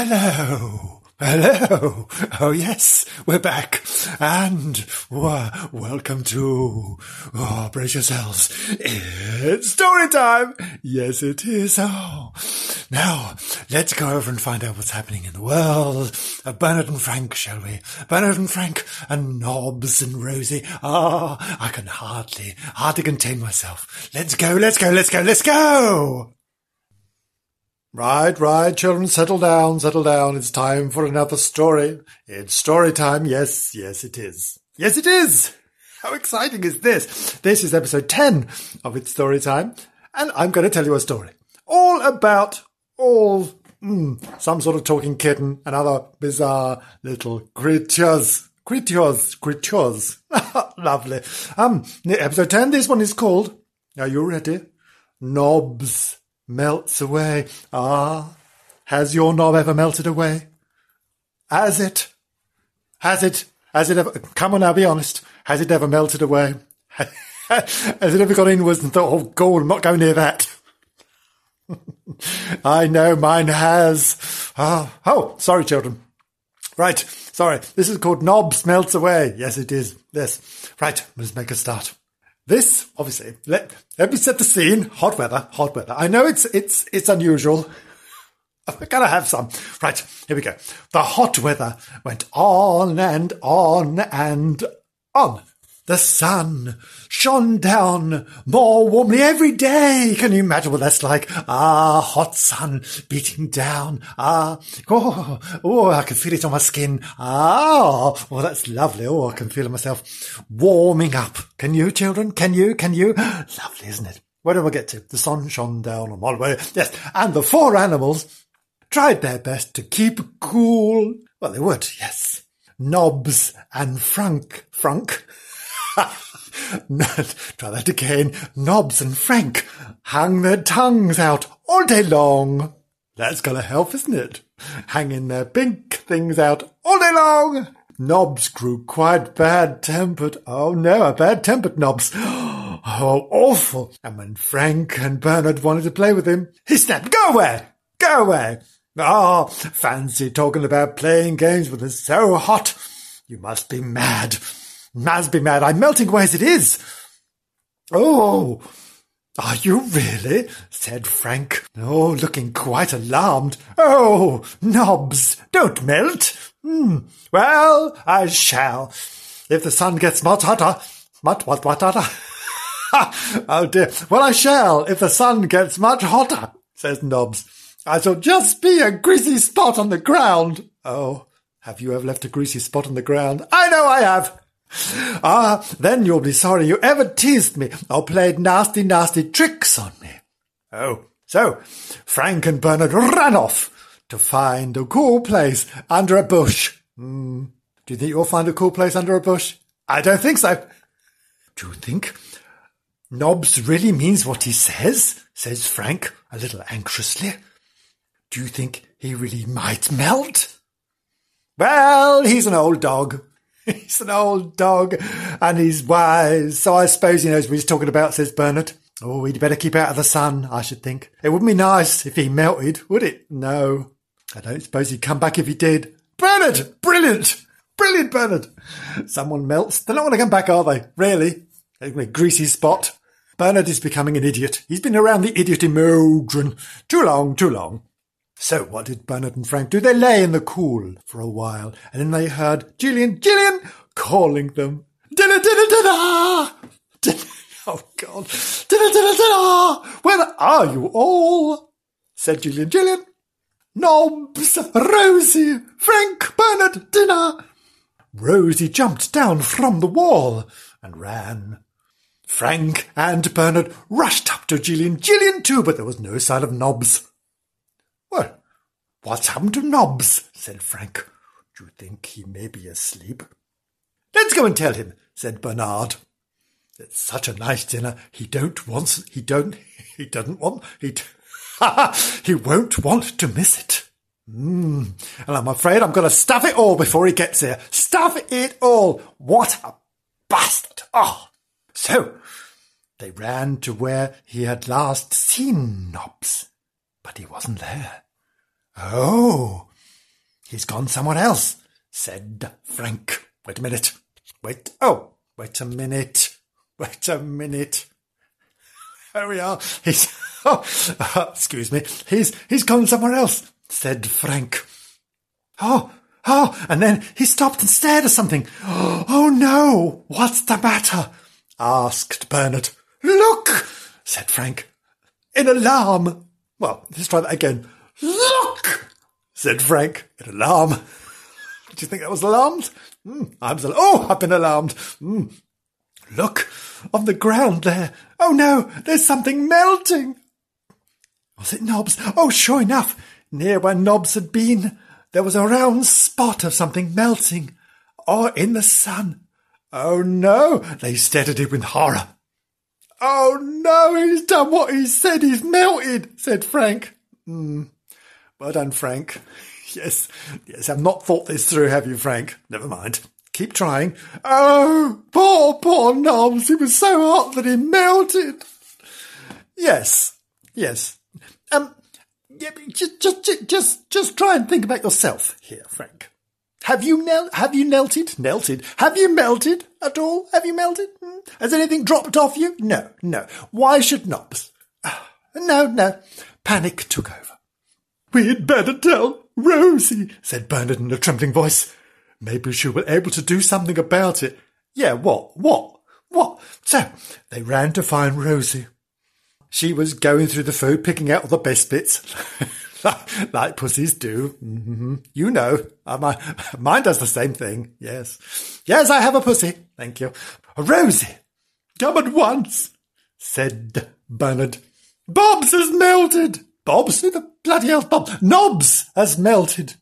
Hello. Hello. Oh yes, we're back. And welcome to, oh, brace yourselves. It's story time. Yes, it is. Oh, now let's go over and find out what's happening in the world of Bernard and Frank, shall we? Bernard and Frank and Nobs and Rosie. Ah, I can hardly, hardly contain myself. Let's go, let's go, let's go, let's go. Right, right, children, settle down, settle down. It's time for another story. It's story time. Yes, yes, it is. Yes, it is. How exciting is this? This is episode 10 of It's Story Time, and I'm going to tell you a story. All about all, mm, some sort of talking kitten and other bizarre little creatures. Creatures, creatures. Lovely. Um, episode 10, this one is called, are you ready? Nobs melts away. Ah, has your knob ever melted away? Has it? Has it? Has it ever? Come on now, be honest. Has it ever melted away? Has it ever gone inwards and thought, oh God, I'm not going near that? I know mine has. Ah, oh, sorry, children. Right, sorry. This is called Nobs Melts Away. Yes, it is. Yes. Right, let's make a start. This, obviously, let, let me set the scene. Hot weather, hot weather. I know it's, it's, it's unusual. I gotta have some. Right, here we go. The hot weather went on and on and on. The sun shone down more warmly every day. Can you imagine what that's like? Ah, hot sun beating down. Ah, oh, oh, I can feel it on my skin. Ah, oh, that's lovely. Oh, I can feel myself warming up. Can you, children? Can you? Can you? lovely, isn't it? Where do I get to? The sun shone down on way. Yes, and the four animals tried their best to keep cool. Well, they would, yes. Nobs and Frank, Frank, Try that again. Nobs and Frank hung their tongues out all day long. That's gonna help, isn't it? Hanging their pink things out all day long. Nobs grew quite bad-tempered. Oh no, a bad-tempered Nobs. Oh, awful. And when Frank and Bernard wanted to play with him, he snapped, go away, go away. Oh, fancy talking about playing games with us so hot. You must be mad. Be mad. I'm melting away as it is. Oh, are you really? said Frank. Oh, looking quite alarmed. Oh, Nobs, don't melt. Hmm. Well, I shall. If the sun gets much hotter. Much, what, what, hotter? oh dear. Well, I shall, if the sun gets much hotter, says Nobs. I shall just be a greasy spot on the ground. Oh, have you ever left a greasy spot on the ground? I know I have. Ah, then you'll be sorry you ever teased me or played nasty, nasty tricks on me. Oh, so Frank and Bernard ran off to find a cool place under a bush. Mm, do you think you'll find a cool place under a bush? I don't think so. Do you think Nobs really means what he says? says Frank a little anxiously. Do you think he really might melt? Well, he's an old dog, he's an old dog and he's wise. So I suppose he knows what he's talking about, says Bernard. Oh, he'd better keep out of the sun, I should think. It wouldn't be nice if he melted, would it? No. I don't suppose he'd come back if he did. Bernard! Brilliant! Brilliant, Bernard! Someone melts. They're not going to come back, are they? Really? A greasy spot. Bernard is becoming an idiot. He's been around the idiot emotion too long, too long. So what did Bernard and Frank do? They lay in the cool for a while, and then they heard Gillian, Gillian, calling them. Dinner, dinner, dinner! Oh God! Dinner, dinner, dinner! Where are you all? said Gillian. Gillian, Nobs, Rosie, Frank, Bernard, dinner. Rosie jumped down from the wall and ran. Frank and Bernard rushed up to Gillian, Gillian too, but there was no sign of Nobs. Well, what's happened to Nobs? said Frank. Do you think he may be asleep? Let's go and tell him, said Bernard. It's such a nice dinner. He don't want, he don't, he doesn't want, he, he won't want to miss it. Mm. And I'm afraid I'm going to stuff it all before he gets here. Stuff it all. What a bastard. Oh. So, they ran to where he had last seen Nobs but he wasn't there. Oh, He's gone somewhere else, said Frank. Wait a minute. Wait. Oh, wait a minute. Wait a minute. There we are. He's, oh, uh, excuse me. He's, he's gone somewhere else, said Frank. Oh, oh, and then he stopped and stared at something. Oh no, what's the matter? asked Bernard. Look, said Frank, in alarm. Well, let's try that again. Look, said Frank, in alarm. Do you think that was alarmed? Mm, I'm oh, I've been alarmed. Mm. Look, on the ground there. Oh no, there's something melting. Was it Nobs? Oh, sure enough, near where Nobs had been, there was a round spot of something melting. Oh, in the sun. Oh no, they stared at it with horror. Oh no, he's done what he said, he's melted, said Frank. Mm. Well done, Frank. Yes, yes, I've not thought this through, have you, Frank? Never mind. Keep trying. Oh, poor, poor Nobs. He was so hot that he melted. Yes, yes. Um, yeah, just, just, just, just try and think about yourself here, Frank. Have you mel- have you melted? Melted? Have you melted at all? Have you melted? Hmm? Has anything dropped off you? No, no. Why should Nobs? No, no. Panic took over. We'd better tell Rosie, said Bernard in a trembling voice. Maybe she will be able to do something about it. Yeah, what? What? What? So, they ran to find Rosie. She was going through the food, picking out all the best bits. like pussies do. Mm-hmm. You know. Uh, mine does the same thing. Yes. Yes, I have a pussy. Thank you. Rosie, come at once, said Bernard. Bobs has melted. Bobs? Who the bloody hell's Bob? Nobs has melted.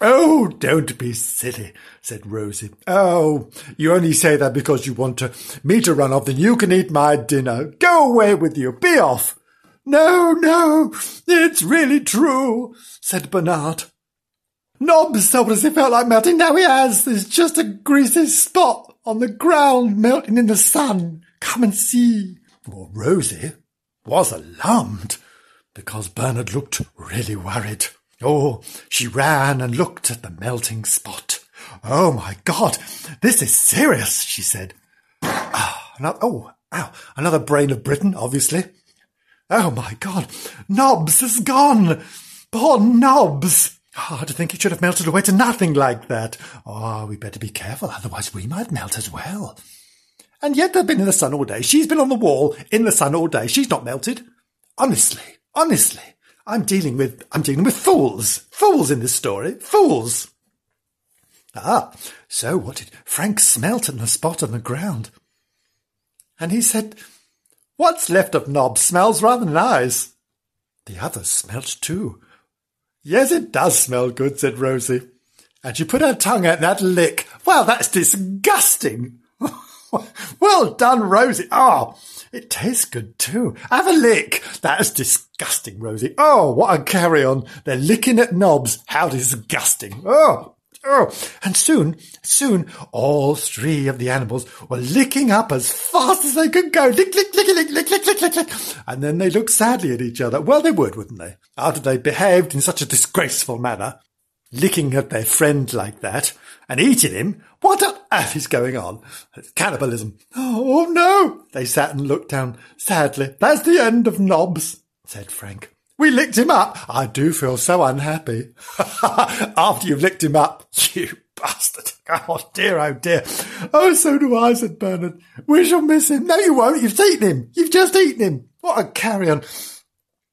Oh, don't be silly, said Rosie. Oh, you only say that because you want to, me to run off, then you can eat my dinner. Go away with you. Be off. No, no, it's really true, said Bernard. Nobs told us he felt like melting. Now he has. There's just a greasy spot on the ground melting in the sun. Come and see. Well, Rosie was alarmed because Bernard looked really worried. Oh, she ran and looked at the melting spot. Oh my God, this is serious, she said. Ah, oh, ow, another brain of Britain, obviously. Oh my God, Nobs has gone. Poor Nobs. Oh, to think it should have melted away to nothing like that. Oh, we better be careful, otherwise we might melt as well. And yet they've been in the sun all day. She's been on the wall in the sun all day. She's not melted. Honestly, honestly. I'm dealing with, I'm dealing with fools. Fools in this story. Fools. Ah, so what did Frank smelt in the spot on the ground? And he said, What's left of Nob smells rather nice. The others smelt too. Yes, it does smell good, said Rosie. And she put her tongue out that lick. Well, that's disgusting. well done, Rosie. Oh, it tastes good too. Have a lick. That's disgusting, Rosie. Oh, what a carry on. They're licking at Nobs. How disgusting. Oh, oh. And soon, soon, all three of the animals were licking up as fast as they could go. Lick, lick, lick, lick, lick, lick, lick, lick, lick. And then they looked sadly at each other. Well, they would, wouldn't they? After they behaved in such a disgraceful manner, licking at their friend like that and eating him what on earth is going on? It's cannibalism. Oh no! They sat and looked down sadly. That's the end of Nobs, said Frank. We licked him up. I do feel so unhappy. After you've licked him up, you bastard. Oh dear, oh dear. Oh, so do I, said Bernard. We shall miss him. No, you won't. You've eaten him. You've just eaten him. What a carry on.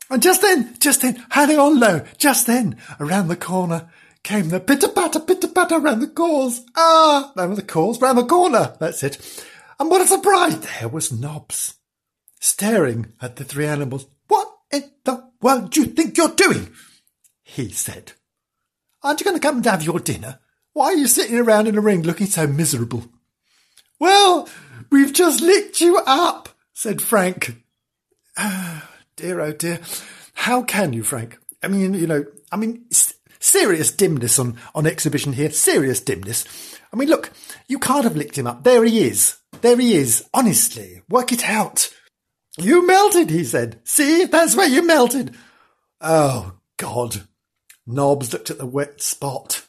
And just then, just then, hanging on low, just then, around the corner, came the pitter patter, pitter patter round the cores. Ah, round the cores, round the corner. That's it. And what a surprise! There was Nobs, staring at the three animals. What in the world do you think you're doing? He said. Aren't you going to come and have your dinner? Why are you sitting around in a ring looking so miserable? Well, we've just licked you up, said Frank. Ah, dear, oh dear. How can you, Frank? I mean, you know, I mean, Serious dimness on, on exhibition here. Serious dimness. I mean, look, you can't have licked him up. There he is. There he is. Honestly, work it out. You melted, he said. See, that's where you melted. Oh, God. Nobs looked at the wet spot.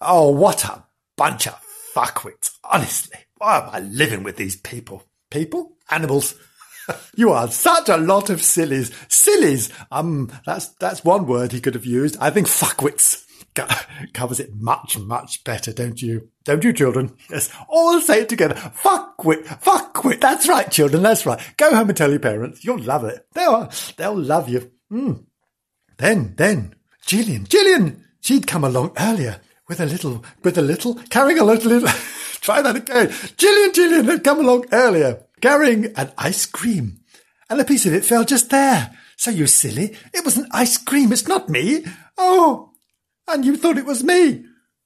Oh, what a bunch of fuckwits. Honestly, why am I living with these people? People? Animals. you are such a lot of sillies. Sillies. Um, that's, that's one word he could have used. I think fuckwits covers it much, much better, don't you? Don't you, children? Yes. All say it together. Fuckwit. Fuckwit. That's right, children. That's right. Go home and tell your parents. You'll love it. They'll, they'll love you. Mm. Then, then, Gillian, Gillian, she'd come along earlier with a little, with a little, carrying a little, little try that again. Gillian, Gillian had come along earlier, carrying an ice cream. And a piece of it fell just there. So you silly, it was an ice cream. It's not me. Oh, and you thought it was me.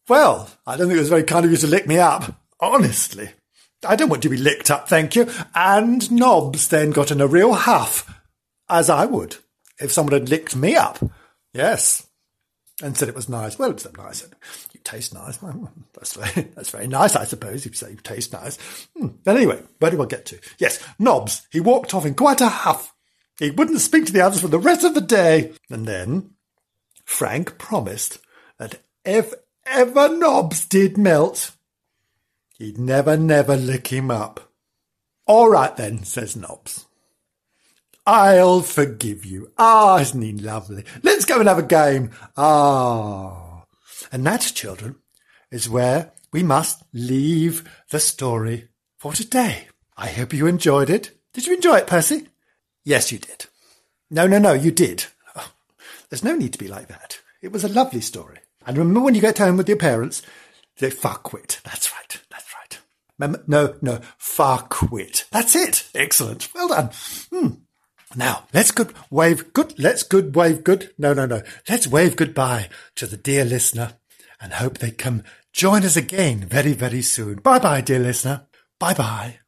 Well, I don't think it was very kind of you to lick me up. Honestly. I don't want to be licked up, thank you. And Nobs then got in a real huff, as I would, if someone had licked me up. Yes. And said it was nice. Well, it's nice. You taste nice. That's very, that's very nice, I suppose, if you say you taste nice. Hmm. But anyway, where do I get to? Yes, Nobs. He walked off in quite a huff. He wouldn't speak to the others for the rest of the day. And then Frank promised that if ever Nobs did melt, he'd never, never lick him up. All right then, says Nobs. I'll forgive you. Ah, isn't he lovely? Let's go and have a game. Ah. And that, children, is where we must leave the story for today. I hope you enjoyed it. Did you enjoy it, Percy? Yes, you did. No, no, no, you did. Oh, there's no need to be like that. It was a lovely story. And remember when you get home with your parents, say fuckwit. That's right. That's right. Remember, no, no, fuckwit. That's it. Excellent. Well done. Hmm. Now let's good wave good. Let's good wave good. No, no, no. Let's wave goodbye to the dear listener and hope they come join us again very, very soon. Bye bye, dear listener. Bye bye.